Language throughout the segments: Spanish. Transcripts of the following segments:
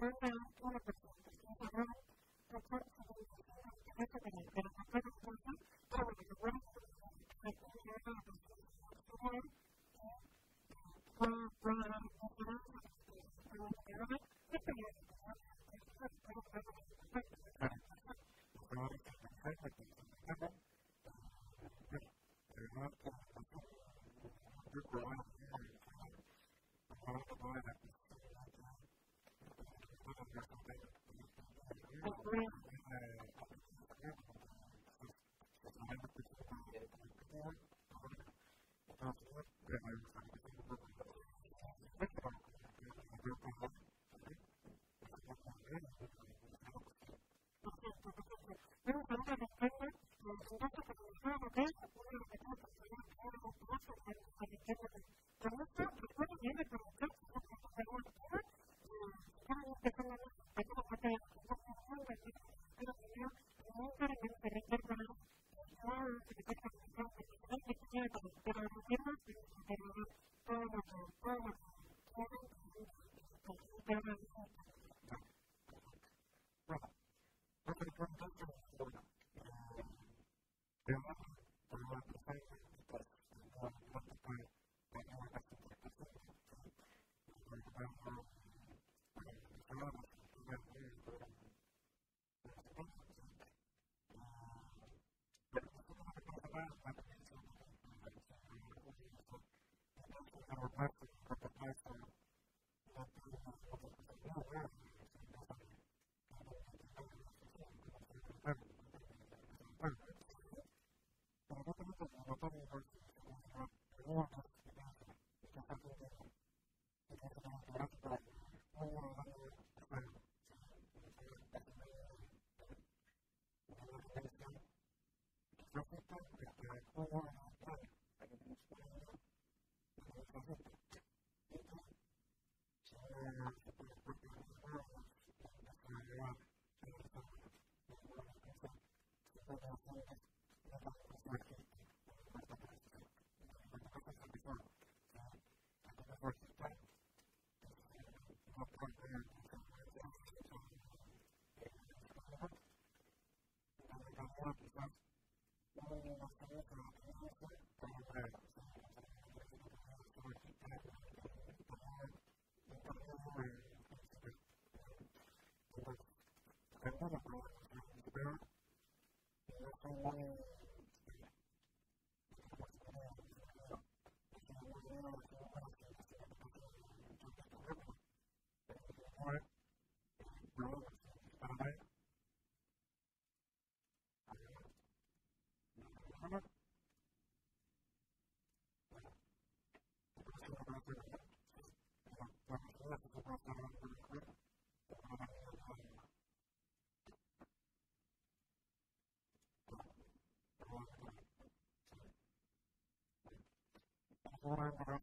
work out. Okay. or Amen. Gracias.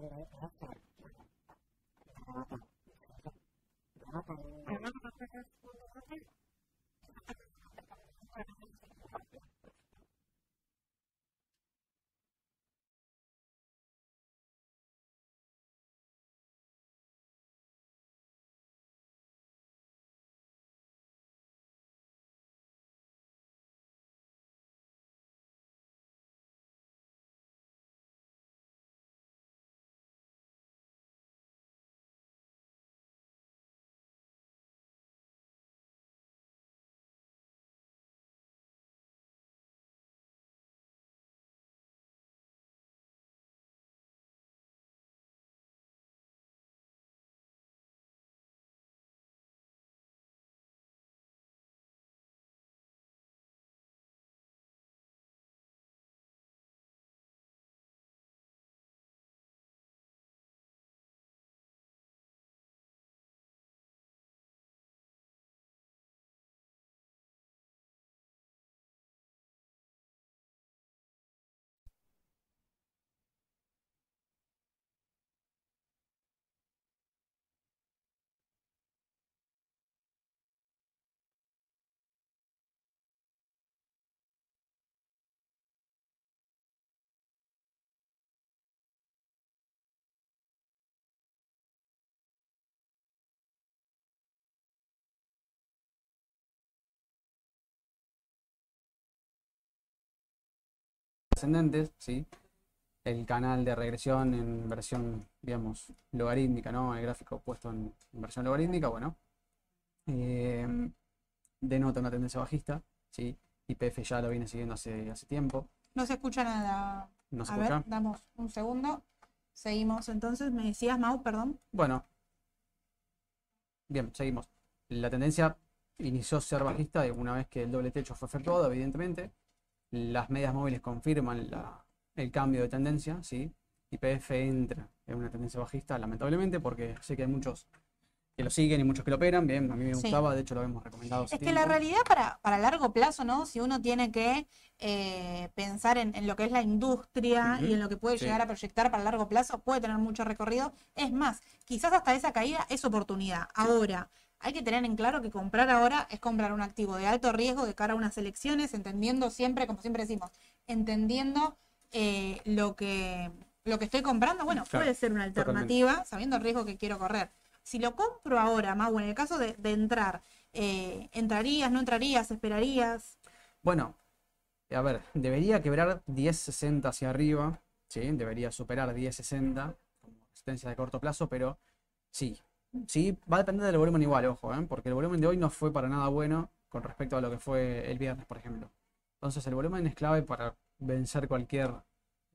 Thank you. Ascendentes, ¿sí? El canal de regresión en versión, digamos, logarítmica, ¿no? El gráfico puesto en, versión logarítmica, bueno, eh, denota una tendencia bajista, ¿sí? YPF ya lo viene siguiendo hace, hace tiempo. No se escucha nada. No se A escucha. ver, damos un segundo. Seguimos entonces. Me decías, Mau, perdón. Bueno, bien, seguimos. La tendencia inició a ser bajista una vez que el doble techo fue efectuado, evidentemente. Las medias móviles confirman la- el cambio de tendencia, ¿sí? YPF entra en una tendencia bajista, lamentablemente, porque sé que hay muchos que lo siguen y muchos que lo operan. Bien, a mí me Sí. gustaba, de hecho lo hemos recomendado. Es que la realidad para, para largo plazo, ¿no? Si uno tiene que eh, pensar en, en lo que es la industria y en lo que puede sí. llegar a proyectar para largo plazo, puede tener mucho recorrido. Es más, quizás hasta esa caída es oportunidad. Ahora, hay que tener en claro que comprar ahora es comprar un activo de alto riesgo de cara a unas elecciones, entendiendo siempre, como siempre decimos, entendiendo eh, lo que lo que estoy comprando, bueno, Claro, puede ser una alternativa, sabiendo el riesgo que quiero correr. Si lo compro ahora, Mau, en el caso de, de entrar, eh, ¿entrarías, no entrarías, esperarías? Bueno, a ver, debería quebrar 10.60 hacia arriba, ¿sí? Debería superar 10.60 como resistencia de corto plazo, pero sí, sí, va a depender del volumen igual, ojo, ¿eh? Porque el volumen de hoy no fue para nada bueno con respecto a lo que fue el viernes, por ejemplo. Entonces el volumen es clave para vencer cualquier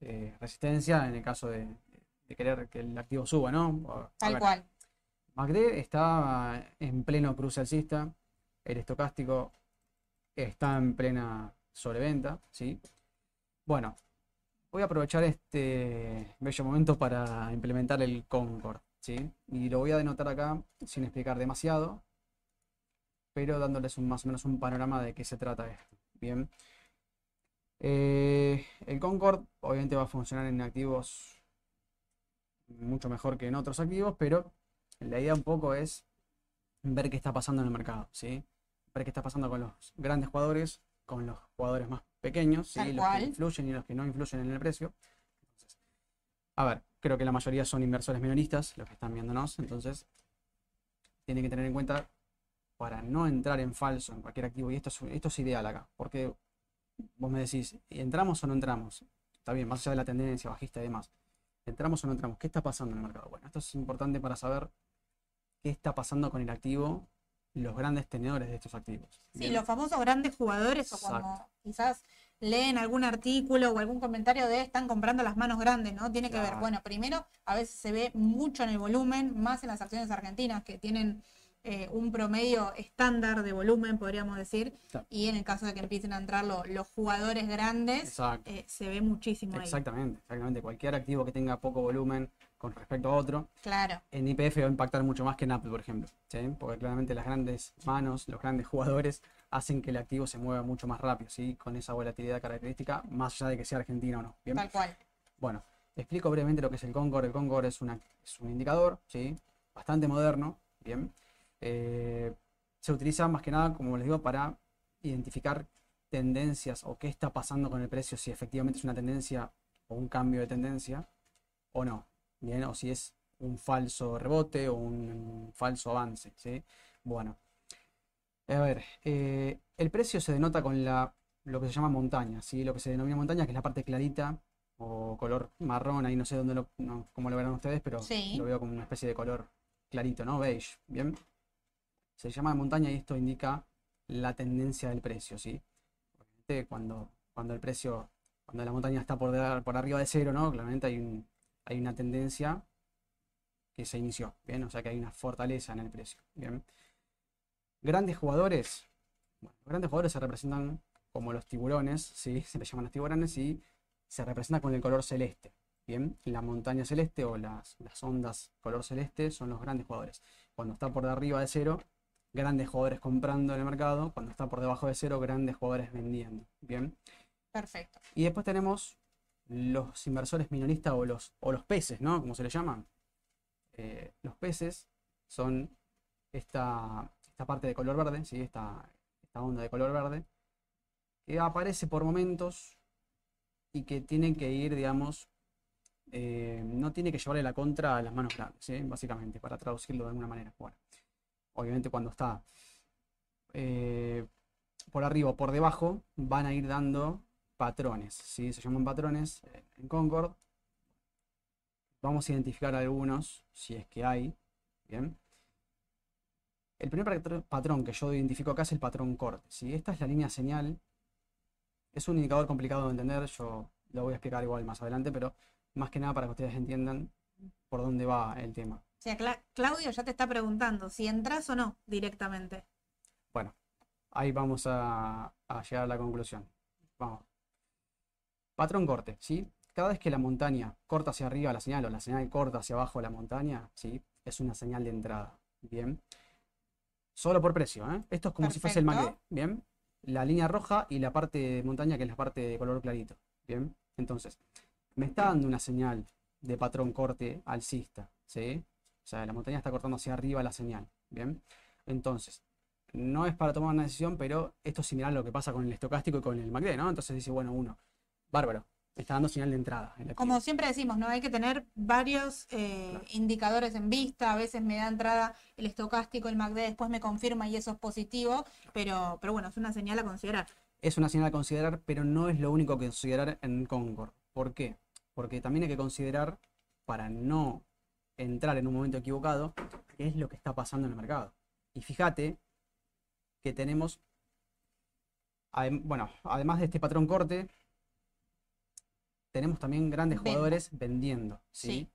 eh, resistencia en el caso de, de querer que el activo suba, ¿no? A Tal cual. MACD está en pleno cruce alcista, el estocástico está en plena sobreventa, ¿sí? Bueno, voy a aprovechar este bello momento para implementar el Concord, ¿sí? Y lo voy a denotar acá sin explicar demasiado. pero dándoles un, más o menos un panorama de qué se trata esto. Bien. Eh, el Concord obviamente va a funcionar en activos mucho mejor que en otros activos, pero la idea un poco es ver qué está pasando en el mercado, ¿sí? Ver qué está pasando con los grandes jugadores, con los jugadores más pequeños, ¿sí? Los cual. que influyen y los que no influyen en el precio. A ver, creo que la mayoría son inversores minoristas, los que están viéndonos, entonces tienen que tener en cuenta para no entrar en falso en cualquier activo, y esto es, esto es ideal acá, porque vos me decís, ¿entramos o no entramos? Está bien, más allá de la tendencia bajista y demás. ¿Entramos o no entramos? ¿Qué está pasando en el mercado? Bueno, esto es importante para saber qué está pasando con el activo, los grandes tenedores de estos activos. Sí, Bien. los famosos grandes jugadores o Exacto. quizás leen algún artículo o algún comentario de están comprando las manos grandes, ¿no? Tiene que ver, bueno, primero a veces se ve mucho en el volumen, más en las acciones argentinas que tienen eh, un promedio estándar de volumen, podríamos decir, Claro. y en el caso de que empiecen a entrar lo- los jugadores grandes, eh, se ve muchísimo ahí. Exactamente, exactamente. Cualquier activo que tenga poco volumen con respecto a otro, Claro, en IPF va a impactar mucho más que en Apple, por ejemplo. ¿sí? Porque claramente las grandes manos, los grandes jugadores, hacen que el activo se mueva mucho más rápido, ¿sí? Con esa volatilidad característica, más allá de que sea Argentina o no. ¿bien? tal cual. Bueno, explico brevemente lo que es el Concord. El Concord es, una, es un indicador, ¿sí? Bastante moderno, ¿bien? Eh, se utiliza más que nada, como les digo, para identificar tendencias o qué está pasando con el precio, si efectivamente es una tendencia o un cambio de tendencia o no, ¿bien? O si es un falso rebote o un falso avance, ¿sí? Bueno, a ver, eh, el precio se denota con la, lo que se llama montaña, ¿sí? Lo que se denomina montaña, que es la parte clarita o color marrón, ahí no sé dónde lo, no, cómo lo verán ustedes, pero Sí. lo veo como una especie de color clarito, ¿no? Beige, ¿bien? Se llama montaña y esto indica la tendencia del precio, ¿sí? Obviamente cuando, cuando el precio, cuando la montaña está por, de- por arriba de cero, ¿no? Claramente hay un, hay una tendencia que se inició, ¿bien? O sea que hay una fortaleza en el precio, ¿bien? Grandes jugadores, bueno, los grandes jugadores se representan como los tiburones, ¿sí? Se les llaman los tiburones y se representa con el color celeste, ¿bien? La montaña celeste o las, las ondas color celeste son los grandes jugadores. Cuando está por de arriba de cero, grandes jugadores comprando en el mercado. Cuando está por debajo de cero, grandes jugadores vendiendo, ¿bien? Perfecto. Y después tenemos los inversores minoristas o los, o los peces, ¿no? Como se les llaman. Eh, los peces son esta, esta parte de color verde, ¿sí? Esta, esta onda de color verde, que aparece por momentos y que tiene que ir, digamos, eh, no tiene que llevarle la contra a las manos grandes, ¿sí? Básicamente, para traducirlo de alguna manera. Bueno, obviamente cuando está eh, por arriba o por debajo, van a ir dando patrones, ¿sí? Se llaman patrones eh, en Concord. Vamos a identificar algunos, si es que hay, ¿bien? El primer patr- patrón que yo identifico acá es el patrón corte, ¿sí? Esta es la línea señal. Es un indicador complicado de entender, yo lo voy a explicar igual más adelante, pero más que nada para que ustedes entiendan por dónde va el tema. O sea, Cla- Claudio ya te está preguntando si entras o no directamente. Bueno, ahí vamos a, a llegar a la conclusión. Vamos. Patrón corte, ¿sí? Cada vez que la montaña corta hacia arriba la señal o la señal corta hacia abajo la montaña, ¿sí? Es una señal de entrada. Bien. Solo por precio, ¿eh? Esto es como si fuese el. MACD. Bien. La línea roja y la parte de montaña que es la parte de color clarito. Bien. Entonces, me está dando una señal de patrón corte alcista, ¿sí? O sea, la montaña está cortando hacia arriba la señal. Bien. Entonces, no es para tomar una decisión, pero esto es similar a lo que pasa con el estocástico y con el MACD, ¿no? Entonces dice, bueno, uno, bárbaro, está dando señal de entrada. Como siempre decimos, ¿no? Hay que tener varios eh, Claro. indicadores en vista. A veces me da entrada el estocástico, el MACD, después me confirma y eso es positivo. Pero, pero bueno, es una señal a considerar. Es una señal a considerar, pero no es lo único que considerar en Concord. ¿Por qué? Porque también hay que considerar, para no entrar en un momento equivocado, qué es lo que está pasando en el mercado. Y fíjate que tenemos, bueno, además de este patrón corte, tenemos también grandes jugadores vendiendo, ¿sí? Sí.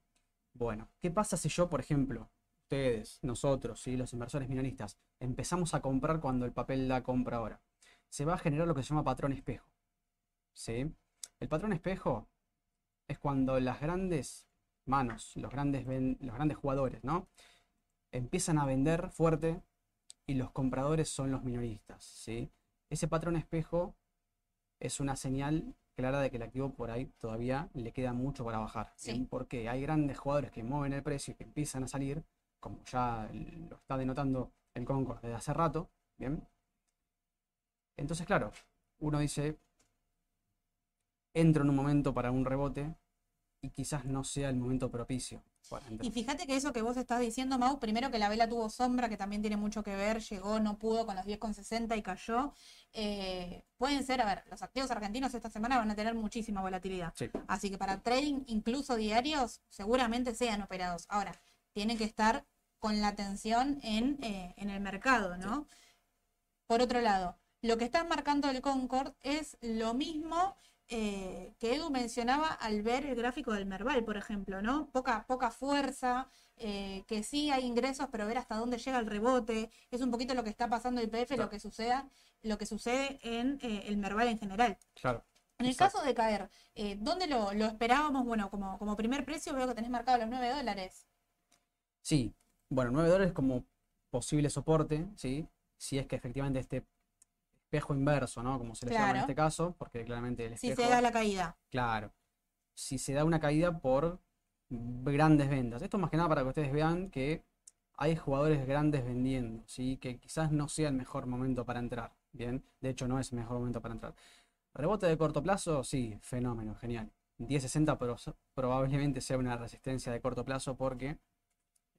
Bueno, ¿qué pasa si yo, por ejemplo, ustedes, nosotros, ¿sí? los inversores minoristas, empezamos a comprar cuando el papel da compra ahora? Se va a generar lo que se llama patrón espejo, ¿sí? El patrón espejo es cuando las grandes manos, los grandes, ven- los grandes jugadores, ¿no? Empiezan a vender fuerte y los compradores son los minoristas, ¿sí? Ese patrón espejo es una señal clara de que el activo por ahí todavía le queda mucho para bajar. Sí. Porque hay grandes jugadores que mueven el precio y que empiezan a salir, como ya lo está denotando el Concord desde hace rato, ¿bien? Entonces, claro, uno dice, entro en un momento para un rebote y quizás no sea el momento propicio. Y fíjate que eso que vos estás diciendo, Mau, primero que la vela tuvo sombra, que también tiene mucho que ver, llegó, no pudo con los 10,60 y cayó. Eh, pueden ser, a ver, los activos argentinos esta semana van a tener muchísima volatilidad. Sí. Así que para trading, incluso diarios, seguramente sean operados. Ahora, tienen que estar con la atención en, eh, en el mercado, ¿no? Por otro lado, lo que está marcando el Concord es lo mismo eh, que Edu mencionaba al ver el gráfico del Merval, por ejemplo, ¿no? Poca, poca fuerza, eh, que sí hay ingresos, pero ver hasta dónde llega el rebote. Es un poquito lo que está pasando en IPF, lo Claro. que suceda, lo que sucede en eh, el Merval en general. Claro. En el Exacto. caso de caer, ¿dónde lo, lo esperábamos? Bueno, como, como primer precio veo que tenés marcado los 9 dólares. Sí, bueno, 9 dólares como posible soporte, ¿sí? Si es que efectivamente este espejo inverso, ¿no? Como se le llama en este caso, porque claramente el Si espejo, se da la caída. claro, si se da una caída por grandes ventas. Esto más que nada para que ustedes vean que hay jugadores grandes vendiendo, ¿sí? Que quizás no sea el mejor momento para entrar, ¿bien? De hecho, no es el mejor momento para entrar. Rebote de corto plazo, sí, fenómeno, genial. 10.60 pero probablemente sea una resistencia de corto plazo porque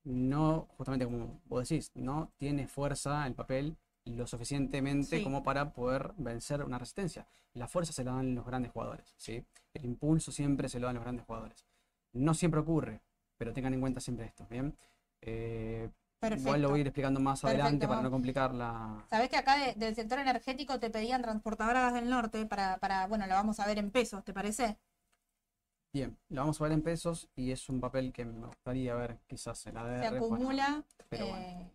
no, justamente como vos decís, no tiene fuerza el papel lo suficientemente Sí. como para poder vencer una resistencia. La fuerza se la dan los grandes jugadores, ¿sí? El impulso siempre se lo dan los grandes jugadores. No siempre ocurre, pero tengan en cuenta siempre esto, ¿bien? Eh, igual lo voy a ir explicando más Perfecto, adelante para no complicar la... Sabés que acá de- del sector energético te pedían transportadoras del norte para, para, bueno, la vamos a ver en pesos, ¿te parece? Bien, lo vamos a ver en pesos y es un papel que me gustaría ver quizás en la Se ADR. bueno, acumula, pero bueno. eh,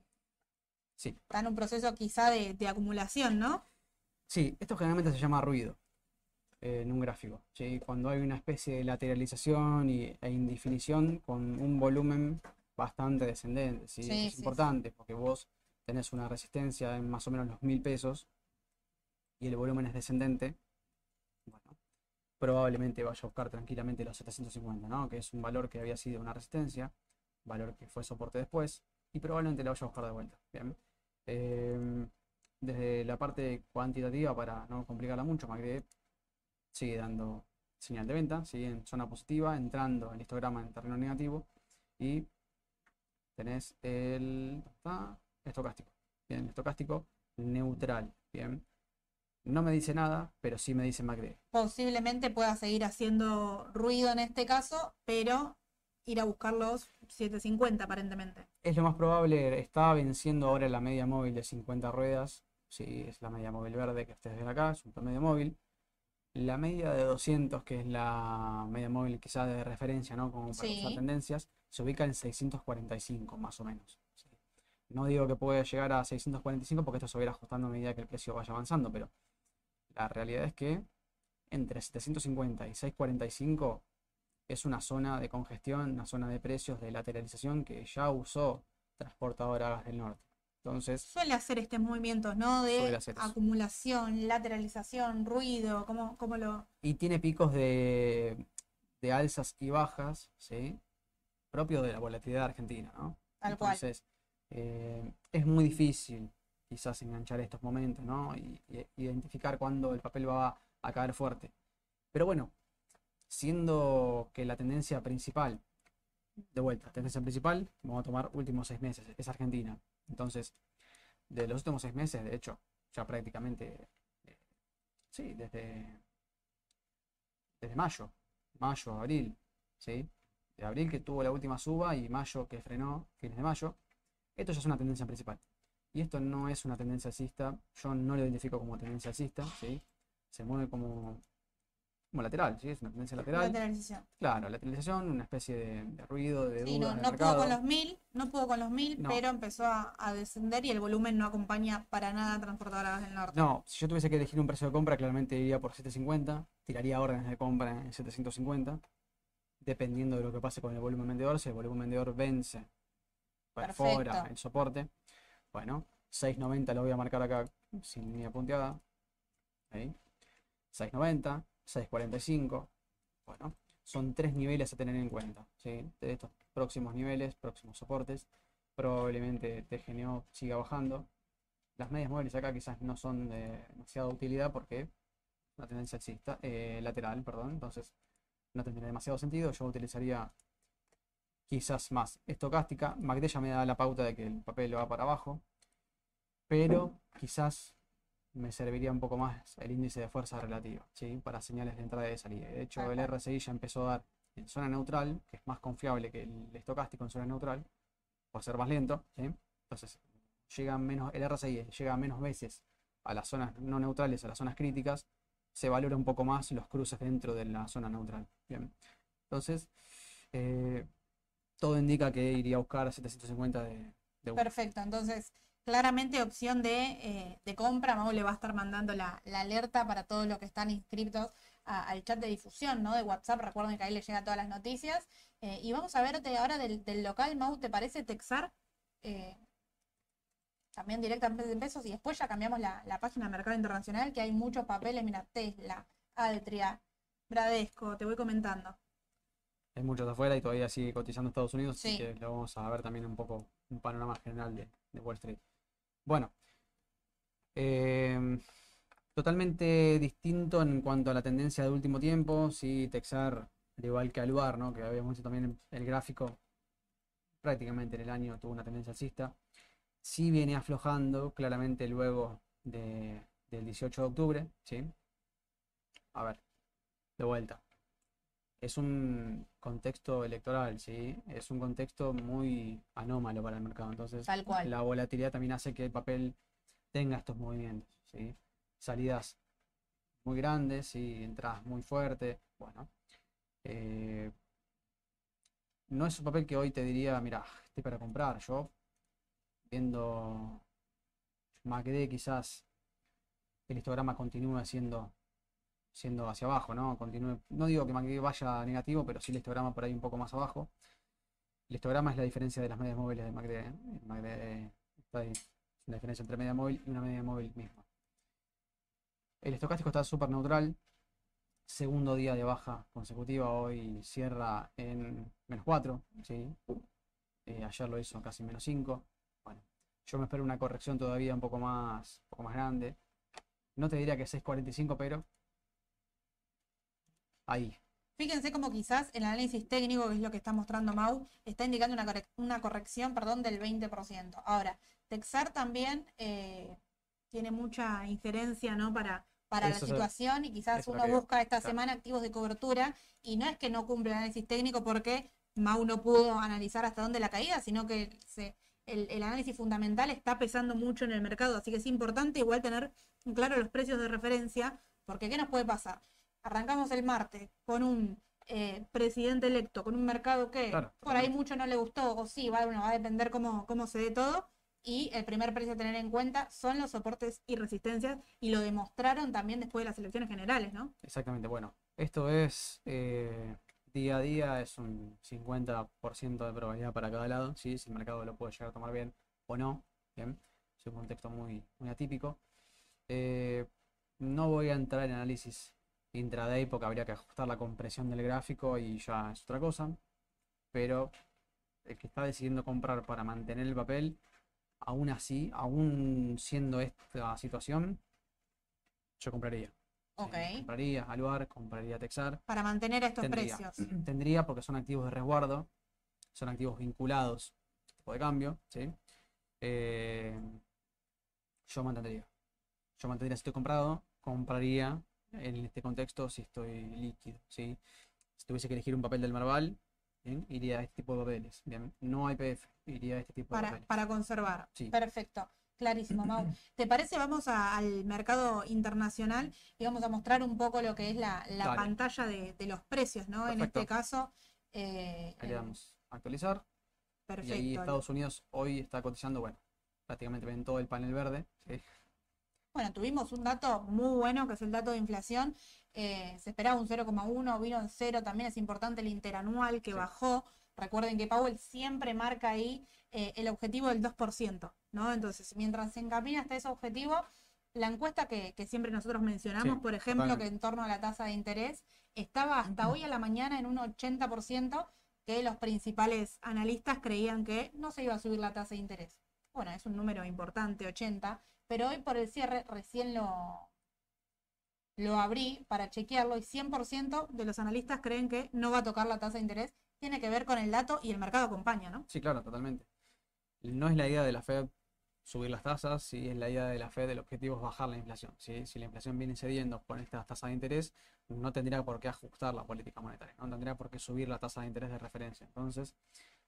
Sí. está en un proceso quizá de, de acumulación, ¿no? Sí, esto generalmente se llama ruido eh, en un gráfico. ¿sí? Cuando hay una especie de lateralización y, e indefinición con un volumen bastante descendente. ¿sí? Es sí, importante porque vos tenés una resistencia en más o menos los mil pesos y el volumen es descendente. Bueno, probablemente vaya a buscar tranquilamente los 750, ¿no? que es un valor que había sido una resistencia, valor que fue soporte después y probablemente lo vaya a buscar de vuelta. Bien. Em, desde la parte cuantitativa, para no complicarla mucho, MACD sigue dando señal de venta, sigue en zona positiva, entrando el histograma en terreno negativo y tenés el ¿dónde está? estocástico. Bien, estocástico neutral. Bien. No me dice nada, pero sí me dice MACD. Posiblemente pueda seguir haciendo ruido en este caso, pero ir a buscar los 750 aparentemente. Es lo más probable, está venciendo ahora la media móvil de 50 ruedas. Sí, es la media móvil verde que ustedes ven acá, es un promedio móvil. La media de 200, que es la media móvil quizá de referencia, ¿no? Como para usar Sí. tendencias, se ubica en 645 más o menos. ¿sí? No digo que puede llegar a 645 porque esto se va a ir ajustando a medida que el precio vaya avanzando, pero la realidad es que entre 750 y 645 es una zona de congestión, una zona de precios de lateralización que ya usó Transportadora Gas del Norte. Entonces, Suele hacer estos movimientos, ¿no? De acumulación, lateralización, ruido, ¿cómo, cómo lo...? y tiene picos de, de alzas y bajas, ¿sí? Propio de la volatilidad argentina, ¿no? Tal cual. Entonces, eh, es muy difícil quizás enganchar estos momentos, ¿no? Y, y identificar cuándo el papel va a caer fuerte. Pero bueno, siendo que la tendencia principal, de vuelta, tendencia principal, vamos a tomar últimos seis meses, es Argentina. Entonces, de los últimos seis meses, de hecho, ya prácticamente, eh, sí, desde, desde mayo, mayo, abril, ¿sí? De abril que tuvo la última suba y mayo que frenó, fines de mayo, esto ya es una tendencia principal. Y esto no es una tendencia alcista, yo no lo identifico como tendencia alcista, ¿sí? Se mueve como, como lateral, ¿sí? Es una tendencia lateral. Lateralización. Claro, lateralización, una especie de, de ruido, de Sí, duda no, pudo con los mil, no pudo con los mil, No. pero empezó a, a descender y el volumen no acompaña para nada a Transportadoras del Norte. No, si yo tuviese que elegir un precio de compra, claramente iría por 750, tiraría órdenes de compra en 750, dependiendo de lo que pase con el volumen vendedor. Si el volumen vendedor vence, perfora Perfecto. el soporte, bueno, 6.90 lo voy a marcar acá sin línea punteada. Ahí. 6.90, 6.45. Bueno, son tres niveles a tener en cuenta. De estos próximos niveles, próximos soportes, probablemente TGNO siga bajando. Las medias móviles acá quizás no son de demasiada utilidad porque una tendencia alcista, eh, lateral, perdón, entonces no tendría demasiado sentido. Yo utilizaría quizás más estocástica. MACD ya me da la pauta de que el papel va para abajo, pero quizás me serviría un poco más el índice de fuerza relativa, ¿sí? para señales de entrada y de salida. De hecho, el RSI ya empezó a dar en zona neutral, que es más confiable que el estocástico en zona neutral, por ser más lento. ¿sí? Entonces, llega menos, el RSI llega menos veces a las zonas no neutrales, a las zonas críticas, se valora un poco más los cruces dentro de la zona neutral. Bien. Entonces, eh, todo indica que iría a buscar 750 de, de Perfecto, entonces claramente opción de, eh, compra. Mau le va a estar mandando la, alerta para todos los que están inscritos al chat de difusión ¿no? de WhatsApp. Recuerden que ahí les llegan todas las noticias. Eh, y vamos a verte ahora del, local, Mau, ¿te parece Texar? Eh, también directamente en pesos y después ya cambiamos la, página de mercado internacional que hay muchos papeles, mira, Tesla, Altria, Bradesco, te voy comentando. Hay muchos afuera y todavía sigue cotizando Estados Unidos, así que lo vamos a ver también un poco, un panorama general de Wall Street. Bueno, em, totalmente distinto en cuanto a la tendencia de último tiempo. Sí, Texar, al igual que Aluar, ¿no? que habíamos visto también el gráfico, prácticamente en el año tuvo una tendencia alcista. Sí viene aflojando claramente luego del 18 de octubre. ¿sí? A ver, de vuelta. Es un contexto electoral, ¿sí? Es un contexto muy anómalo para el mercado. Entonces, la volatilidad también hace que el papel tenga estos movimientos, ¿sí? Salidas muy grandes y entradas muy fuertes. Bueno, eh, no es un papel que hoy te diría, mira, estoy para comprar. Yo, viendo MACD, quizás el histograma continúe siendo siendo hacia abajo, ¿no? Continúe, no digo que vaya negativo, pero sí el histograma por ahí un poco más abajo. El histograma es la diferencia de las medias móviles de MACD. ¿eh? MACD está ahí, la diferencia entre media móvil y una media móvil misma. El estocástico está súper neutral. Segundo día de baja consecutiva, hoy cierra en menos 4, ¿sí? Eh, ayer lo hizo casi menos 5. Bueno, yo me espero una corrección todavía un poco más, un poco más grande. No te diría que 6.45, pero ahí. Fíjense como quizás el análisis técnico, que es lo que está mostrando Mau, está indicando una, corrección perdón, del 20%. Ahora, Texar también eh, tiene mucha injerencia ¿no? para, para la situación y quizás uno busca esta semana activos de cobertura y no es que no cumple el análisis técnico porque Mau no pudo analizar hasta dónde la caída, sino que el, el, análisis fundamental está pesando mucho en el mercado, así que es importante igual tener claro los precios de referencia, porque ¿qué nos puede pasar? Arrancamos el martes con un eh, presidente electo, con un mercado que por ahí mucho no le gustó, o sí, va, va a depender cómo, cómo se dé todo. Y el primer precio a tener en cuenta son los soportes y resistencias, y lo demostraron también después de las elecciones generales, ¿no? Exactamente, bueno, esto es eh, día a día, es un 50% de probabilidad para cada lado, ¿sí? si el mercado lo puede llegar a tomar bien o no, bien, es un contexto muy, muy atípico. Eh, no voy a entrar en análisis intraday porque habría que ajustar la compresión del gráfico y ya es otra cosa. Pero el que está decidiendo comprar para mantener el papel, aún así, aún siendo esta situación, yo compraría. Ok. compraría Aluar, compraría Texar. Para mantener estos precios. Tendría porque son activos de resguardo, son activos vinculados a tipo de cambio, ¿sí? Eh, yo mantendría. Yo mantendría si estoy comprado, compraría en este contexto si estoy líquido. ¿sí? Si tuviese que elegir un papel del Marval, iría a este tipo de papeles. Bien, no IPF, iría a este tipo de papeles. Para conservar. Perfecto. Clarísimo, Mau. ¿Te parece? Vamos al mercado internacional y vamos a mostrar un poco lo que es la, pantalla de, los precios, ¿no? En este caso. Eh, Ahí le damos a actualizar. Perfecto. Y ahí Estados Unidos hoy está cotizando, bueno, prácticamente ven todo el panel verde. ¿sí? Bueno, tuvimos un dato muy bueno, que es el dato de inflación. Eh, se esperaba un 0,1, vino en 0. También es importante el interanual que bajó. Recuerden que Powell siempre marca ahí eh, el objetivo del 2%, ¿no? Entonces, mientras se encamina hasta ese objetivo, la encuesta que, que siempre nosotros mencionamos, Sí, por ejemplo, totalmente. que en torno a la tasa de interés, estaba hasta hoy a la mañana en un 80% que los principales analistas creían que no se iba a subir la tasa de interés. Bueno, es un número importante, 80, pero hoy por el cierre recién lo, lo abrí para chequearlo y 100% de los analistas creen que no va a tocar la tasa de interés. Tiene que ver con el dato y el mercado acompaña, ¿no? Sí, claro, totalmente. No es la idea de la Fed subir las tasas, sí es la idea de la Fed, el objetivo es bajar la inflación. Si la inflación viene cediendo con estas tasas de interés, no tendría por qué ajustar la política monetaria, no tendría por qué subir la tasa de interés de referencia. Entonces,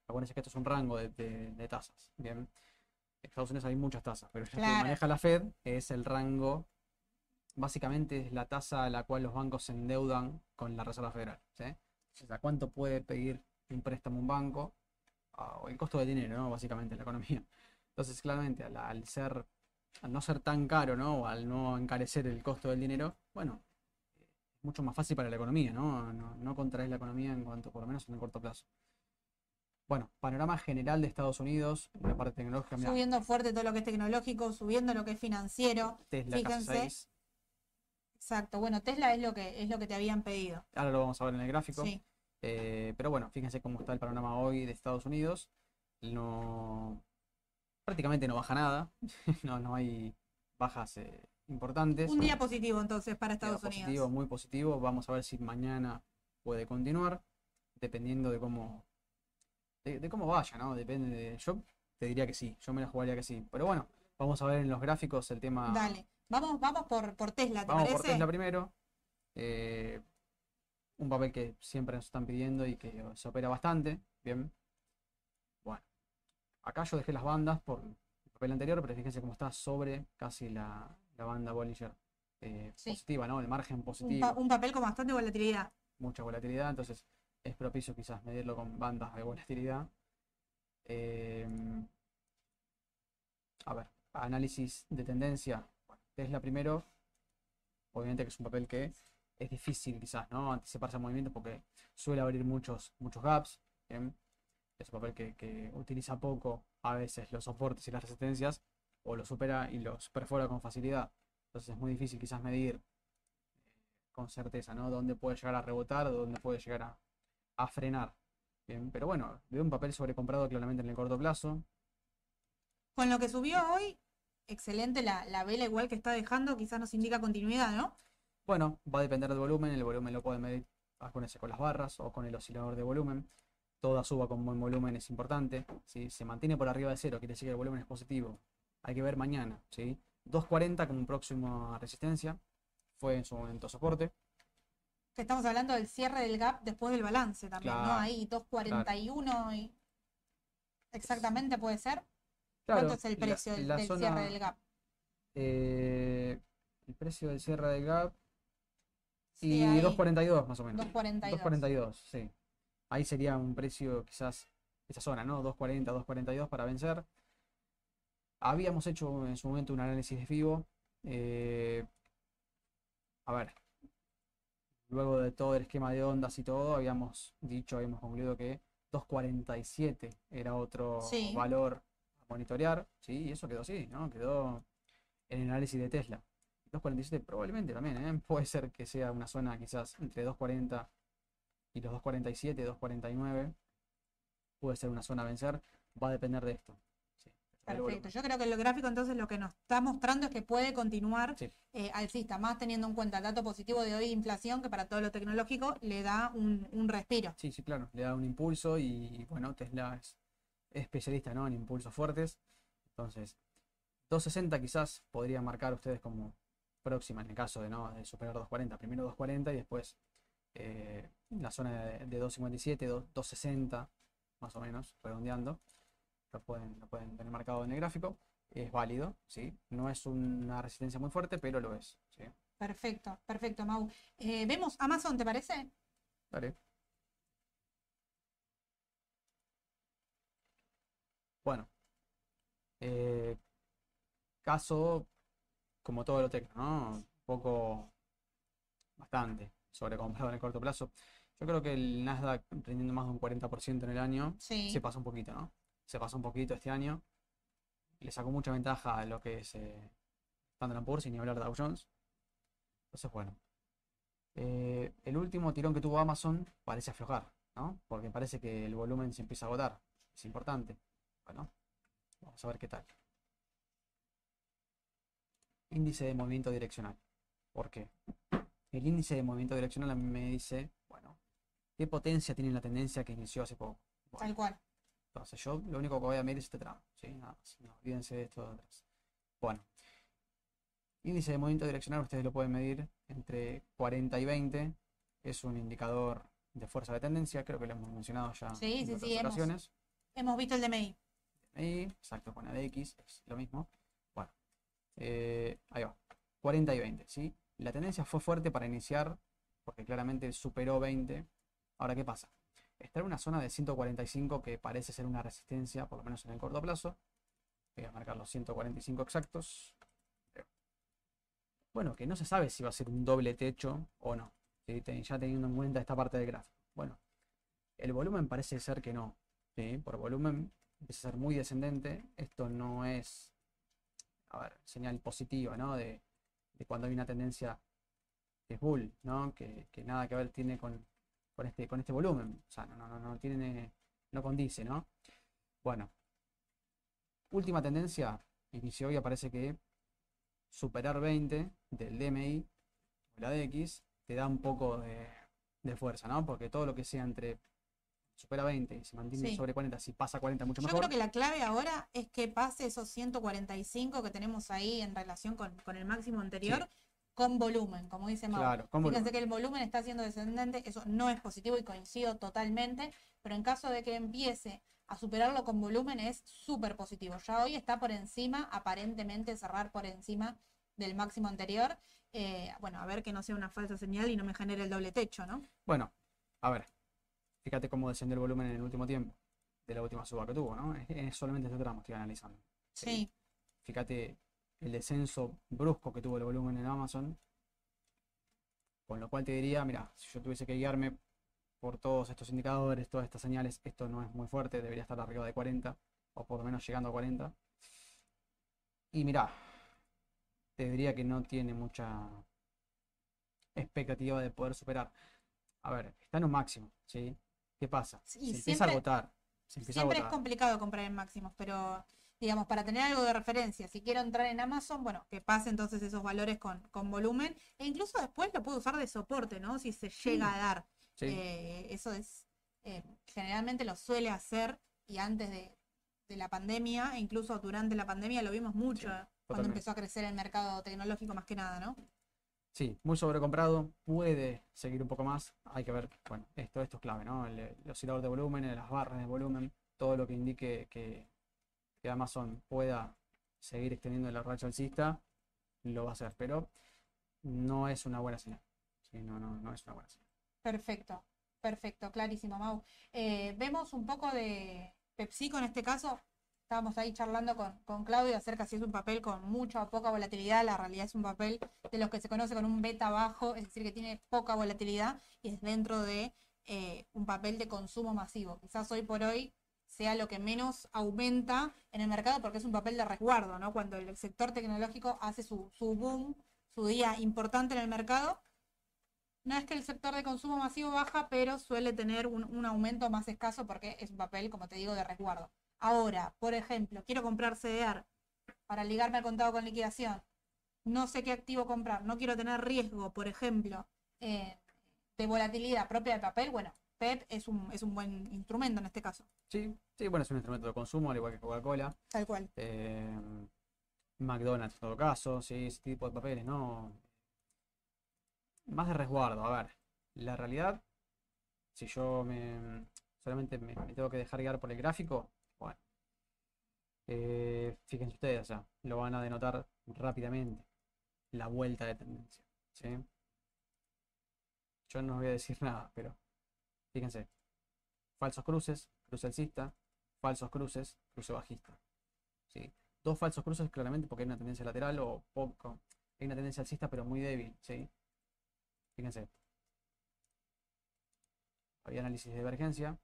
acuérdense que esto es un rango de tasas. Bien, en Estados Unidos hay muchas tasas, pero la que Claro. maneja la Fed es el rango, básicamente es la tasa a la cual los bancos se endeudan con la Reserva Federal. ¿sí? O sea, ¿cuánto puede pedir un préstamo un banco? Ah, o el costo del dinero, ¿no? Básicamente en la economía. Entonces, claramente, al, al ser, al no ser tan caro, ¿no? O al no encarecer el costo del dinero, bueno, es mucho más fácil para la economía, ¿no? No, no contraes la economía en cuanto, por lo menos en el corto plazo. Bueno, panorama general de Estados Unidos, la parte tecnológica, mirá, Subiendo fuerte todo lo que es tecnológico, subiendo lo que es financiero. Tesla fíjense. 6. Exacto. Bueno, Tesla es lo que es lo que te habían pedido. Ahora lo vamos a ver en el gráfico. Sí. Eh, pero bueno, fíjense cómo está el panorama hoy de Estados Unidos. No, prácticamente no baja nada. No, no hay bajas eh, importantes. Un día positivo entonces para Día Estados positivo, Unidos. muy positivo. Vamos a ver si mañana puede continuar, dependiendo de cómo, de, de cómo vaya, ¿no? Depende de. Yo te diría que sí, yo me la jugaría que sí. Pero bueno, vamos a ver en los gráficos el tema. Dale. Vamos, vamos por, por Tesla, ¿te Vamos por? Tesla primero. Eh, un papel que siempre nos están pidiendo y que se opera bastante. Bien. Bueno. Acá yo dejé las bandas por el papel anterior, pero fíjense cómo está sobre casi la, la banda Bollinger eh, Sí. positiva, ¿no? El margen un, positivo, pa- un papel con bastante volatilidad. mucha volatilidad, entonces es propicio quizás medirlo con bandas de volatilidad. Eh, a ver, análisis de tendencia. Bueno, Tesla primero, obviamente que es un papel que es difícil quizás, ¿no? Anticiparse al movimiento porque suele abrir muchos, muchos gaps. Es un papel que, que utiliza poco a veces los soportes y las resistencias o los supera y los perfora con facilidad. Entonces es muy difícil quizás medir eh, con certeza, ¿no? Dónde puede llegar a rebotar dónde puede llegar a, a frenar. Bien, pero bueno, veo un papel sobrecomprado claramente en el corto plazo. Con lo que subió hoy, excelente la, la vela igual que está dejando, quizás nos indica continuidad, ¿no? Bueno, va a depender del volumen, el volumen lo pueden medir acuérdense, con las barras o con el oscilador de volumen. Toda suba con buen volumen es importante. Si se mantiene por arriba de cero, quiere decir que el volumen es positivo. Hay que ver mañana, ¿sí? 240 como próxima resistencia. Fue en su momento soporte. Que estamos hablando del cierre del gap después del balance también, ¿no? Claro, Ahí 2.41 y... Exactamente puede ser. Claro, ¿Cuánto es el la- precio del, la del zona- cierre del gap? eh, el precio del cierre del gap Sí, y ahí, 242 más o menos. 2.42. 242, sí. Ahí sería un precio quizás esa zona, ¿no? 240, 242 para vencer. Habíamos hecho en su momento un análisis de FIBO. eh, a ver, luego de todo el esquema de ondas y todo, habíamos dicho, habíamos concluido que 247 era otro Sí. valor a monitorear, ¿sí? Y eso quedó así, ¿no? Quedó en el análisis de Tesla. 247 probablemente también, ¿eh? Puede ser que sea una zona quizás entre 240 y los 247, 249. Puede ser una zona a vencer. Va a depender de esto. Perfecto. Yo creo que el gráfico entonces lo que nos está mostrando es que puede continuar Sí. eh, alcista, más teniendo en cuenta el dato positivo de hoy, inflación, que para todo lo tecnológico le da un, un respiro. Sí, sí, claro. Le da un impulso y bueno, Tesla es especialista, ¿no? en impulsos fuertes. Entonces, 260 quizás podrían marcar ustedes como próxima en el caso de, ¿no? de superar 240. Primero 240 y después eh, la zona de, de 257, 2- 260, más o menos, redondeando. Lo pueden, lo pueden tener marcado en el gráfico. Es válido, ¿sí? No es una resistencia muy fuerte, pero lo es, ¿sí? Perfecto, perfecto, Mau. Eh, Vemos Amazon, ¿te parece? Dale. Bueno, eh, caso como todo lo tecno, ¿no? Un poco, bastante sobrecomprado en el corto plazo. Yo creo que el Nasdaq rindiendo más de un 40% en el año Sí. se pasa un poquito, ¿no? Se pasó un poquito este año. Le sacó mucha ventaja a lo que es eh, Standard Poor's, sin ni hablar de Dow Jones. Entonces, bueno. Eh, el último tirón que tuvo Amazon parece aflojar, ¿no? Porque parece que el volumen se empieza a agotar. Es importante. Bueno, vamos a ver qué tal. Índice de movimiento direccional. ¿Por qué? El índice de movimiento direccional a mí me dice, bueno, ¿qué potencia tiene la tendencia que inició hace poco? Bueno, Tal cual. Entonces yo lo único que voy a medir es este tramo, ¿sí? Nada más, no olvídense de esto de atrás. Bueno, índice de movimiento direccional ustedes lo pueden medir entre 40 y 20, es un indicador de fuerza de tendencia, creo que lo hemos mencionado ya Sí, en sí, otras sí, ocasiones. Hemos visto el DMI. Ahí, exacto, con ADX, es lo mismo. Bueno, eh, ahí va. 40 y 20, ¿sí? La tendencia fue fuerte para iniciar, porque claramente superó 20. Ahora, ¿qué pasa? Está en una zona de 145 que parece ser una resistencia, por lo menos en el corto plazo. Voy a marcar los 145 exactos. Bueno, que no se sabe si va a ser un doble techo o no. Ya teniendo en cuenta esta parte del gráfico. Bueno, el volumen parece ser que no. Por volumen empieza a ser muy descendente. Esto no es, señal positiva, ¿no? De, de cuando hay una tendencia que es bull, ¿no? Que, que nada que ver tiene con, con este, con este volumen. O sea, no, no, no, no tiene, no condice, ¿no? Bueno, última tendencia, inició y aparece que superar 20 del DMI, o la DX, te da un poco de, de fuerza, ¿no? Porque todo lo que sea entre supera 20 y se mantiene Sí. sobre 40, si pasa 40 mucho Yo mejor. creo que la clave ahora es que pase esos 145 que tenemos ahí en relación con, con el máximo anterior con volumen, como dice Mau. Claro, con Fíjense volumen. que el volumen está siendo descendente, eso no es positivo y coincido totalmente, pero en caso de que empiece a superarlo con volumen es súper positivo. Ya hoy está por encima, aparentemente cerrar por encima del máximo anterior. Eh, bueno, a ver que no sea una falsa señal y no me genere el doble techo, ¿no? Bueno, a ver, fíjate cómo descendió el volumen en el último tiempo, de la última suba que tuvo, ¿no? Es, es solamente este tramo, estoy analizando. Sí, Fíjate el descenso brusco que tuvo el volumen en Amazon, con lo cual te diría, mira, si yo tuviese que guiarme por todos estos indicadores, todas estas señales, esto no es muy fuerte, debería estar arriba de 40, o por lo menos llegando a 40. Y mira, te diría que no tiene mucha expectativa de poder superar. A ver, está en un máximo, ¿sí? ¿Qué pasa? Sí, se empieza a agotar. Se empieza a Siempre es complicado comprar en máximos, pero digamos, para tener algo de referencia, si quiero entrar en Amazon, bueno, que pase entonces esos valores con, con volumen, e incluso después lo puedo usar de soporte, ¿no? Si se llega a dar. Sí. Eh, eso es, eh, generalmente lo suele hacer, y antes de, de la pandemia, e incluso durante la pandemia lo vimos mucho, cuando totalmente. empezó a crecer el mercado tecnológico más que nada, ¿no? Sí, muy sobrecomprado, puede seguir un poco más. Hay que ver, bueno, esto, esto es clave, ¿no? El, el oscilador de volumen, las barras de volumen, todo lo que indique que, que Amazon pueda seguir extendiendo la racha alcista, lo va a hacer, pero no es una buena señal. No, no, no es una buena señal. Perfecto, perfecto, clarísimo, Mau. Eh, vemos un poco de PepsiCo en este caso. Estábamos ahí charlando con, con Claudio acerca si es un papel con mucha o poca volatilidad. La realidad es un papel de los que se conoce con un beta bajo, es decir, que tiene poca volatilidad y es dentro de eh, un papel de consumo masivo. Quizás hoy por hoy sea lo que menos aumenta en el mercado porque es un papel de resguardo, ¿no? Cuando el sector tecnológico hace su, su boom, su día importante en el mercado, no es que el sector de consumo masivo baja, pero suele tener un, un aumento más escaso porque es un papel, como te digo, de resguardo. Ahora, por ejemplo, quiero comprar CDR para ligarme al contado con liquidación. No sé qué activo comprar. No quiero tener riesgo, por ejemplo, eh, de volatilidad propia del papel. Bueno, PEP es un, es un buen instrumento en este caso. Sí, sí, bueno, es un instrumento de consumo, al igual que Coca-Cola. Tal cual. eh, McDonald's en todo caso, sí, ese tipo de papeles, ¿no? Más de resguardo, a ver, la realidad, si yo me solamente me, me tengo que dejar guiar por el gráfico, bueno, eh, fíjense ustedes, o sea, lo van a denotar rápidamente, la vuelta de tendencia, ¿sí? Yo no voy a decir nada, pero fíjense, falsos cruces, cruce alcista, falsos cruces, cruce bajista, ¿sí? dos falsos cruces claramente porque hay una tendencia lateral o poco. Hay una tendencia alcista pero muy débil, ¿sí? Fíjense. Había análisis de divergencia.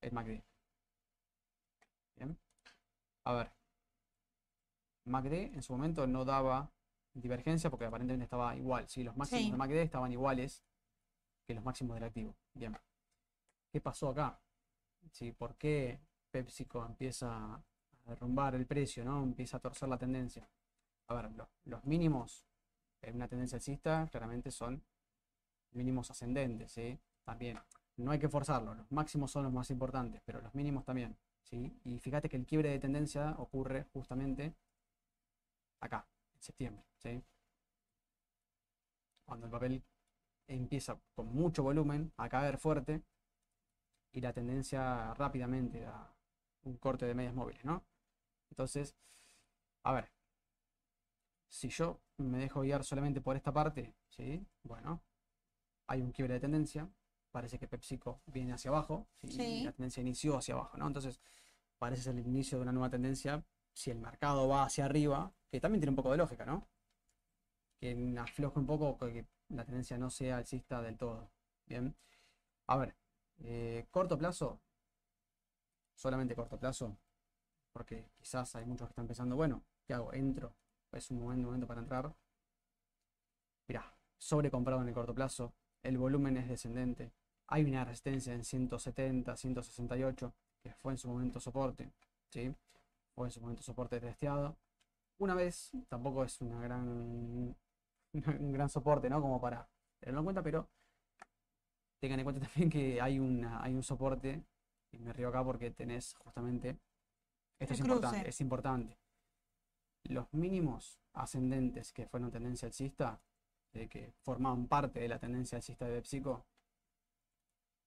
El MACD. Bien. A ver. MACD en su momento no daba divergencia porque aparentemente estaba igual. ¿sí? Los máximos Sí. de MACD estaban iguales que los máximos del activo. Bien. ¿Qué pasó acá? Sí, ¿Por qué PepsiCo empieza a derrumbar el precio, ¿no? Empieza a torcer la tendencia. A ver, lo- los mínimos en una tendencia alcista claramente son mínimos ascendentes, ¿sí? También. No hay que forzarlo, los máximos son los más importantes, pero los mínimos también, ¿sí? Y fíjate que el quiebre de tendencia ocurre justamente acá, en septiembre, ¿sí? Cuando el papel empieza con mucho volumen a caer fuerte y la tendencia rápidamente a un corte de medias móviles, ¿no? Entonces, a ver, si yo me dejo guiar solamente por esta parte, ¿sí? Bueno, hay un quiebre de tendencia, parece que PepsiCo viene hacia abajo, ¿sí? Sí. la tendencia inició hacia abajo, ¿no? Entonces, parece ser el inicio de una nueva tendencia, si el mercado va hacia arriba, que también tiene un poco de lógica, ¿no? Que afloje un poco, que la tendencia no sea alcista del todo, ¿bien? A ver, eh, corto plazo, solamente corto plazo, porque quizás hay muchos que están pensando, bueno, ¿qué hago? Entro, es un momento para entrar. Mirá, sobrecomprado en el corto plazo, el volumen es descendente, hay una resistencia en 170, 168, que fue en su momento soporte, ¿sí? Fue en su momento soporte testeado. Una vez, tampoco es una gran, un gran soporte, ¿no? Como para tenerlo en cuenta, pero tengan en cuenta también que hay, una, hay un soporte, y me río acá porque tenés justamente, esto es importante, es importante. Los mínimos ascendentes que fueron tendencia alcista, de que formaban parte de la tendencia alcista de PepsiCo,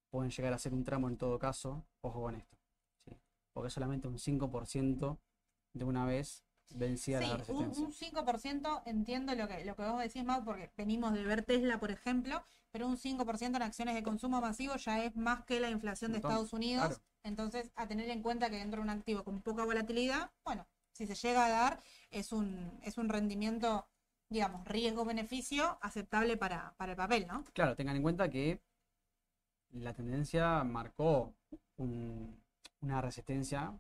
pueden llegar a ser un tramo en todo caso, ojo con esto, ¿sí? Porque solamente un 5% de una vez vencía Sí, la un, resistencia. un 5% entiendo lo que, lo que vos decís, Mau, porque venimos de ver Tesla, por ejemplo, pero un 5% en acciones de consumo masivo ya es más que la inflación de Estados Unidos. claro. Entonces, a tener en cuenta que dentro de un activo con poca volatilidad, bueno, si se llega a dar, es un, es un rendimiento, digamos, riesgo-beneficio aceptable para, para el papel, ¿no? Claro, tengan en cuenta que la tendencia marcó un- una resistencia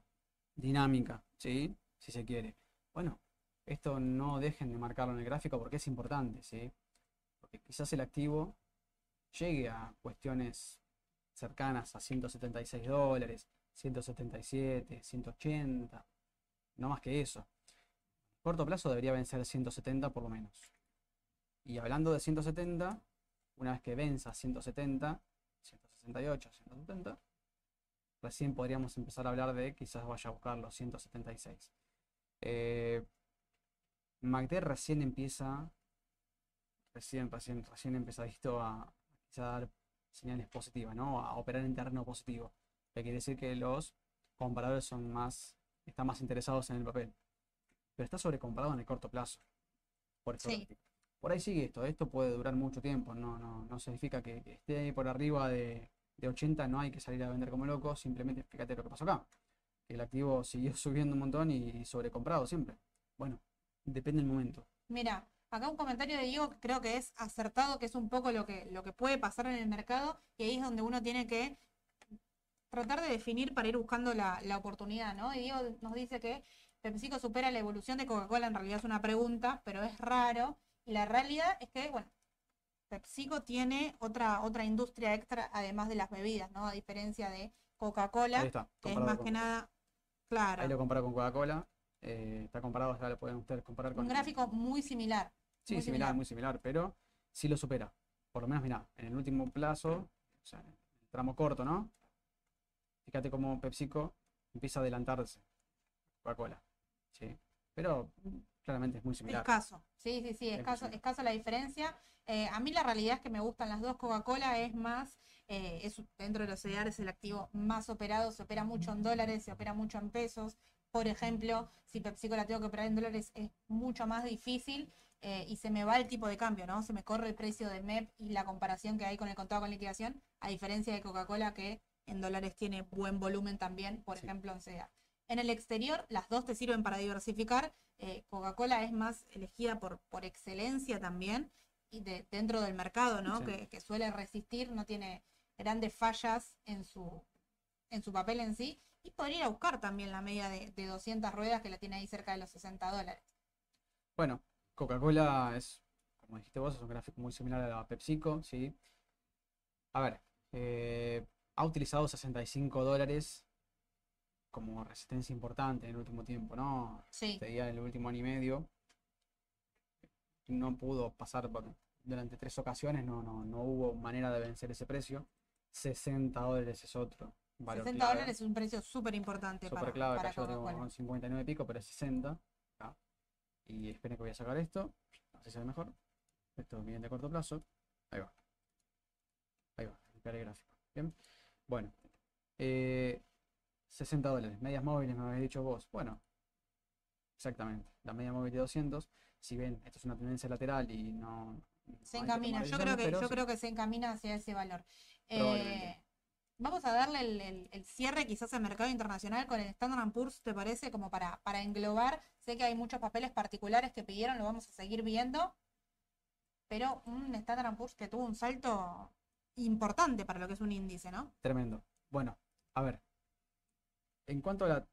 dinámica, ¿sí? Si se quiere. Bueno, esto no dejen de marcarlo en el gráfico porque es importante, ¿sí? Porque quizás el activo llegue a cuestiones cercanas a 176 dólares, 177, 180, no más que eso. Corto plazo debería vencer 170 por lo menos. Y hablando de 170, una vez que venza 170, 168, 170, recién podríamos empezar a hablar de quizás vaya a buscar los 176. Eh, MACD recién empieza, recién, recién, recién empezadito a, a dar señales positivas, ¿no? A operar en terreno positivo. Que quiere decir que los compradores son más, están más interesados en el papel. Pero está sobrecomprado en el corto plazo. Por eso Sí. por ahí sigue esto, esto puede durar mucho tiempo, no, no, no significa que, esté ahí por arriba de, de 80, no hay que salir a vender como loco, simplemente fíjate lo que pasó acá, el activo siguió subiendo un montón y sobrecomprado siempre. Bueno, depende del momento. Mira, acá un comentario de Diego que creo que es acertado, que es un poco lo que, lo que puede pasar en el mercado, y ahí es donde uno tiene que tratar de definir para ir buscando la, la oportunidad, ¿no? Y Diego nos dice que PepsiCo supera la evolución de Coca-Cola, en realidad es una pregunta, pero es raro, y la realidad es que, bueno, PepsiCo tiene otra, otra industria extra además de las bebidas, ¿no? A diferencia de Coca-Cola, que es más que nada, Ahí claro, lo comparo con Coca-Cola, eh, está comparado, ya lo pueden ustedes comparar con... un gráfico muy similar. Sí, muy similar, similar. muy similar, pero sí lo supera. Por lo menos, mira, en el último plazo, o sea, en el tramo corto, ¿no? Fíjate cómo PepsiCo empieza a adelantarse. Coca-Cola. Sí. Pero mm, claramente es muy similar. Escaso, sí, sí, sí, Es escaso, escaso la diferencia. Eh, a mí la realidad es que me gustan las dos. Coca-Cola es más, eh, es dentro de los CDR es el activo más operado, se opera mucho en dólares, se opera mucho en pesos. Por ejemplo, si PepsiCo la tengo que operar en dólares es mucho más difícil eh, y se me va el tipo de cambio, ¿no? Se me corre el precio de MEP y la comparación que hay con el contado con liquidación, a diferencia de Coca-Cola que en dólares tiene buen volumen también, por Sí. ejemplo, en CDR. En el exterior, las dos te sirven para diversificar. Eh, Coca-Cola es más elegida por, por excelencia también de, dentro del mercado, ¿no? Sí. Que, que suele resistir, no tiene grandes fallas en su, en su papel en sí. Y podría ir a buscar también la media de, de 200 ruedas que la tiene ahí cerca de los 60 dólares. Bueno, Coca-Cola es, como dijiste vos, es un gráfico muy similar a la PepsiCo, ¿sí? A ver, eh, ha utilizado 65 dólares como resistencia importante en el último tiempo, ¿no? Sí. Te diría en el último año y medio. No pudo pasar por- durante tres ocasiones, no, no, no hubo manera de vencer ese precio. 60 dólares es otro valor 60 clave. dólares es un precio súper importante Súper para, clave, para cayó tengo con 59 y pico, pero es 60. acá. Y esperen que voy a sacar esto. No sé si se ve mejor. Esto es bien de corto plazo. Ahí va. Ahí va, limpiar el gráfico. Bien. Bueno. eh, 60 dólares. Medias móviles me habéis dicho vos. Bueno. Exactamente. La media móvil de 200. Si ven, esto es una tendencia lateral y no... Se encamina, yo creo que, yo creo que se encamina hacia ese valor. Eh, vamos a darle el, el- el cierre quizás al mercado internacional con el Standard Poor's, ¿te parece? Como para, para englobar. Sé que hay muchos papeles particulares que pidieron, lo vamos a seguir viendo. Pero un Standard Poor's que tuvo un salto importante para lo que es un índice, ¿no? Tremendo. Bueno, a ver. En cuanto a la.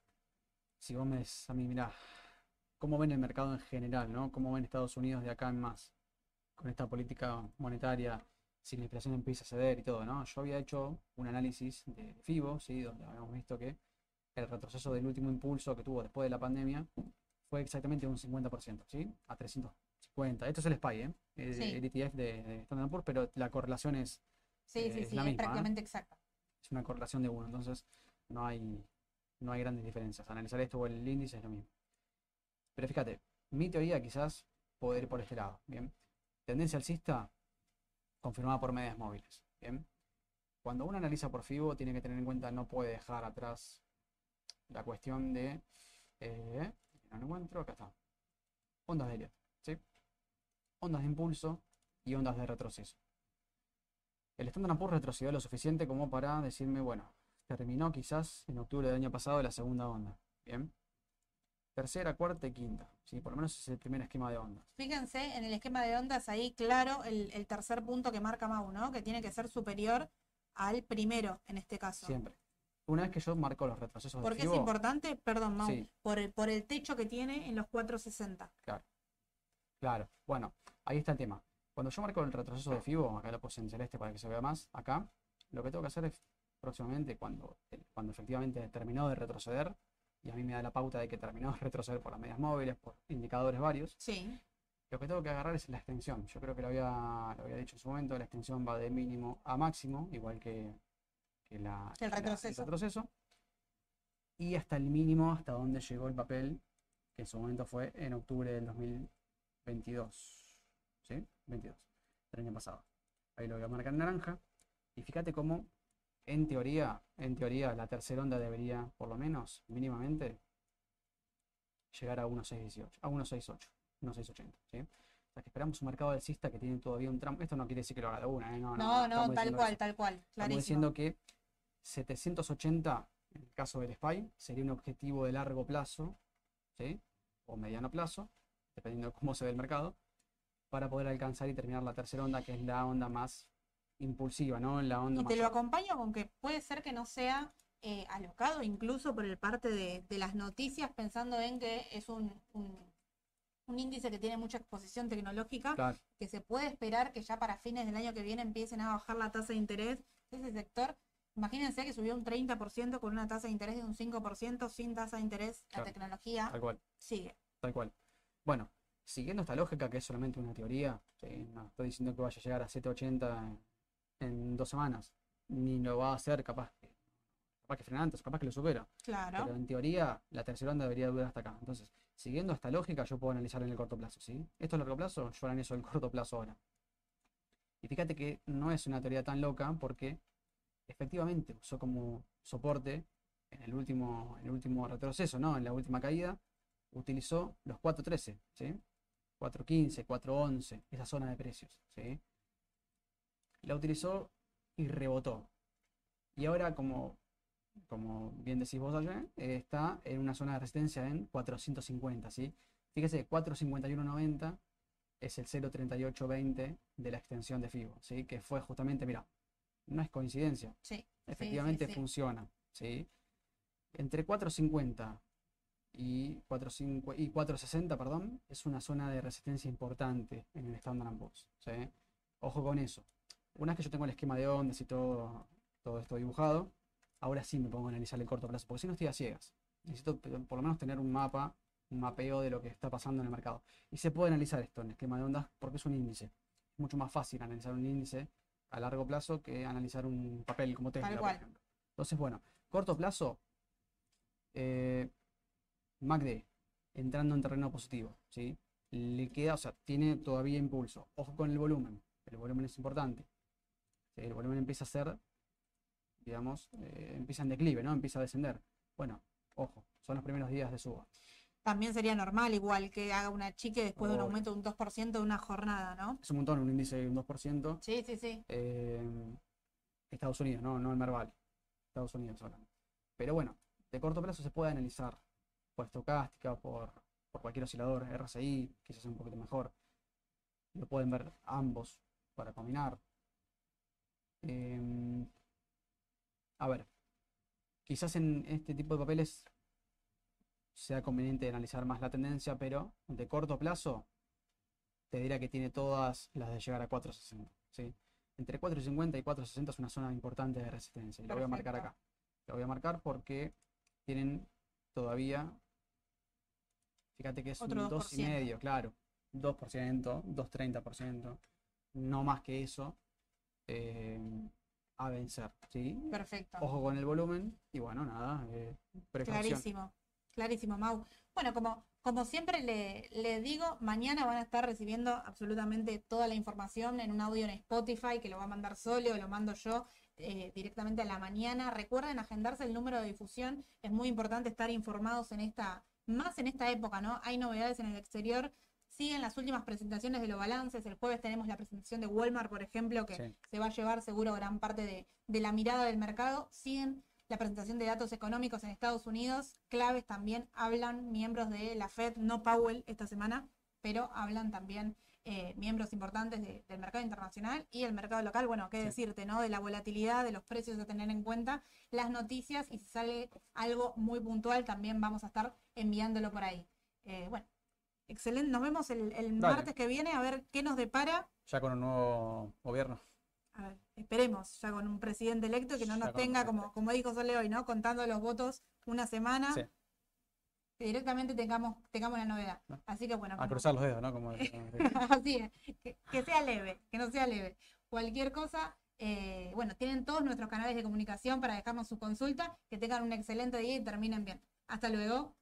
Si vos me a mí, mirá, ¿cómo ven el mercado en general, no? ¿Cómo ven Estados Unidos de acá en más? Con esta política monetaria, si la inflación empieza a ceder y todo, ¿no? Yo había hecho un análisis de FIBO, ¿sí? Donde habíamos visto que el retroceso del último impulso que tuvo después de la pandemia fue exactamente un 50%, ¿sí? A 350. Esto es el SPY, ¿eh? El, Sí. el ETF de, de Standard Poor's, pero la correlación es Sí, Eh, sí, es sí, la es misma, ¿eh? prácticamente exacta. es una correlación de uno, entonces no hay, no hay grandes diferencias. Analizar esto o el índice es lo mismo. Pero fíjate, mi teoría quizás poder ir por este lado, ¿bien? Tendencia alcista confirmada por medias móviles. Cuando uno analiza por FIBO tiene que tener en cuenta, no puede dejar atrás la cuestión de, eh, no lo encuentro, acá está, ondas de Elliott, ¿sí? Ondas de impulso y ondas de retroceso. El Standard Poor's retrocedió lo suficiente como para decirme, bueno, terminó quizás en octubre del año pasado la segunda onda. Bien. Tercera, cuarta y quinta. ¿sí? Por lo menos es el primer esquema de ondas. Fíjense en el esquema de ondas ahí, claro, el, el tercer punto que marca Mau, ¿no? Que tiene que ser superior al primero en este caso. Siempre. Una vez que yo marco los retrocesos de ¿Por qué es importante? Perdón, Mau, Sí. por el, por el techo que tiene en los 460. Claro. Bueno, ahí está el tema. Cuando yo marco el retroceso de FIBO, acá lo puse en celeste para que se vea más, acá, lo que tengo que hacer es próximamente, cuando, cuando efectivamente terminó de retroceder, y a mí me da la pauta de que terminó de retroceder por las medias móviles, por indicadores varios, Sí, Lo que tengo que agarrar es la extensión. Yo creo que lo había, lo había dicho en su momento, la extensión va de mínimo a máximo, igual que, que la, el la- retroceso. retroceso. Y hasta el mínimo, hasta donde llegó el papel, que en su momento fue en octubre del 2022. ¿Sí? 22, del año pasado. Ahí lo voy a marcar en naranja. Y fíjate cómo, en teoría, en teoría, la tercera onda debería, por lo menos, mínimamente, llegar a 1.618, a 1.68. 1.680, ¿sí? O sea que esperamos un mercado alcista que tiene todavía un tramo. Esto no quiere decir que lo haga de una, ¿eh? No, no, no, estamos tal cual, eso. tal cual, Estamos clarísimo. diciendo que 780, en el caso del SPY, sería un objetivo de largo plazo, ¿sí? O mediano plazo, dependiendo de cómo se ve el mercado, para poder alcanzar y terminar la tercera onda, que es la onda más impulsiva, ¿no? La onda Y te lo acompaño con que puede ser que no sea eh, alocado incluso por el parte de, de las noticias, pensando en que es un, un, un índice que tiene mucha exposición tecnológica, Claro, que se puede esperar que ya para fines del año que viene empiecen a bajar la tasa de interés de ese sector. Imagínense que subió un 30% con una tasa de interés de un 5%, sin tasa de interés, la tecnología tal cual. sigue. Tal cual. Bueno, siguiendo esta lógica, que es solamente una teoría, ¿sí? No estoy diciendo que vaya a llegar a 780 en, dos semanas, ni lo va a hacer capaz que, capaz que frena antes, capaz que lo supera. Claro. Pero en teoría, la tercera onda debería durar hasta acá. Entonces, siguiendo esta lógica, yo puedo analizar en el corto plazo, ¿sí? Esto es largo plazo, yo analizo el corto plazo ahora. Y fíjate que no es una teoría tan loca porque efectivamente usó como soporte en el último, en el último retroceso, ¿no? En la última caída, utilizó los 4.13, ¿sí? 4.15, 4.11, esa zona de precios, ¿sí? La utilizó y rebotó. Y ahora, como, como bien decís vos ayer, eh, está en una zona de resistencia en 450, ¿sí? Fíjese, 451.90 es el 0.3820 de la extensión de FIBO, ¿sí? Que fue justamente, mira, no es coincidencia, Sí, sí, efectivamente sí. funciona, ¿sí? entre 450 y 4.5 y 4.60, perdón, es una zona de resistencia importante en el Standard Poor's. ¿sí? Ojo con eso. Una vez que yo tengo el esquema de ondas y todo, todo esto dibujado, ahora sí me pongo a analizar el corto plazo, porque si no estoy a ciegas. Necesito por lo menos tener un mapa, un mapeo de lo que está pasando en el mercado. Y se puede analizar esto en el esquema de ondas porque es un índice. Es mucho más fácil analizar un índice a largo plazo que analizar un papel como Tesla, por ejemplo. Entonces, bueno, corto plazo, eh, MACD entrando en terreno positivo, ¿sí? Le queda, o sea, tiene todavía impulso. Ojo con el volumen, el volumen es importante. ¿Sí? El volumen empieza a ser, digamos, eh, empieza en declive, ¿no? Empieza a descender. Bueno, ojo, son los primeros días de suba. También sería normal, igual que haga una chique después de un aumento de un 2% de una jornada, ¿no? Es un montón, un índice de un 2%. Sí, sí, sí. eh, Estados Unidos, no, no el Merval. Estados Unidos hablando. Pero bueno, de corto plazo se puede analizar por estocástica, por, por cualquier oscilador, RSI, quizás un poquito mejor. Lo pueden ver ambos para combinar. Em, a ver, quizás en este tipo de papeles sea conveniente analizar más la tendencia, pero de corto plazo te diría que tiene todas las de llegar a 460. ¿sí? Entre 450 y 460 es una zona importante de resistencia. Y lo voy a marcar acá. Lo voy a marcar porque tienen todavía, fíjate que es Otro un 2,5, claro. 2%, 2,30%, no más que eso eh, a vencer. ¿sí? Perfecto. Ojo con el volumen y bueno, nada, eh. Clarísimo, clarísimo, Mau. Bueno, como, como siempre le, le digo, mañana van a estar recibiendo absolutamente toda la información en un audio en Spotify que lo va a mandar Sole o lo mando yo eh, directamente a la mañana. Recuerden agendarse el número de difusión, es muy importante estar informados en esta, más en esta época, ¿no? Hay novedades en el exterior. Siguen las últimas presentaciones de los balances. El jueves tenemos la presentación de Walmart, por ejemplo, que Sí. se va a llevar seguro gran parte de, de la mirada del mercado. Siguen la presentación de datos económicos en Estados Unidos. Claves también hablan miembros de la Fed, no Powell esta semana, pero hablan también eh, miembros importantes de- del mercado internacional y el mercado local. Bueno, qué Sí. decirte, ¿no? De la volatilidad, de los precios a tener en cuenta, las noticias y si sale algo muy puntual también vamos a estar enviándolo por ahí. Eh, bueno, excelente. Nos vemos el, martes que viene a ver qué nos depara. Ya con un nuevo gobierno. A ver, esperemos ya con un presidente electo que no Ya nos tenga, como, como dijo Sole hoy, ¿no? Contando los votos una semana, Sí. que directamente tengamos, tengamos la novedad. No. Así que bueno, A como- cruzar los dedos, ¿no? Como, así es, que, que sea leve, que no sea leve. Cualquier cosa, eh, bueno, tienen todos nuestros canales de comunicación para dejarnos su consulta, que tengan un excelente día y terminen bien. Hasta luego.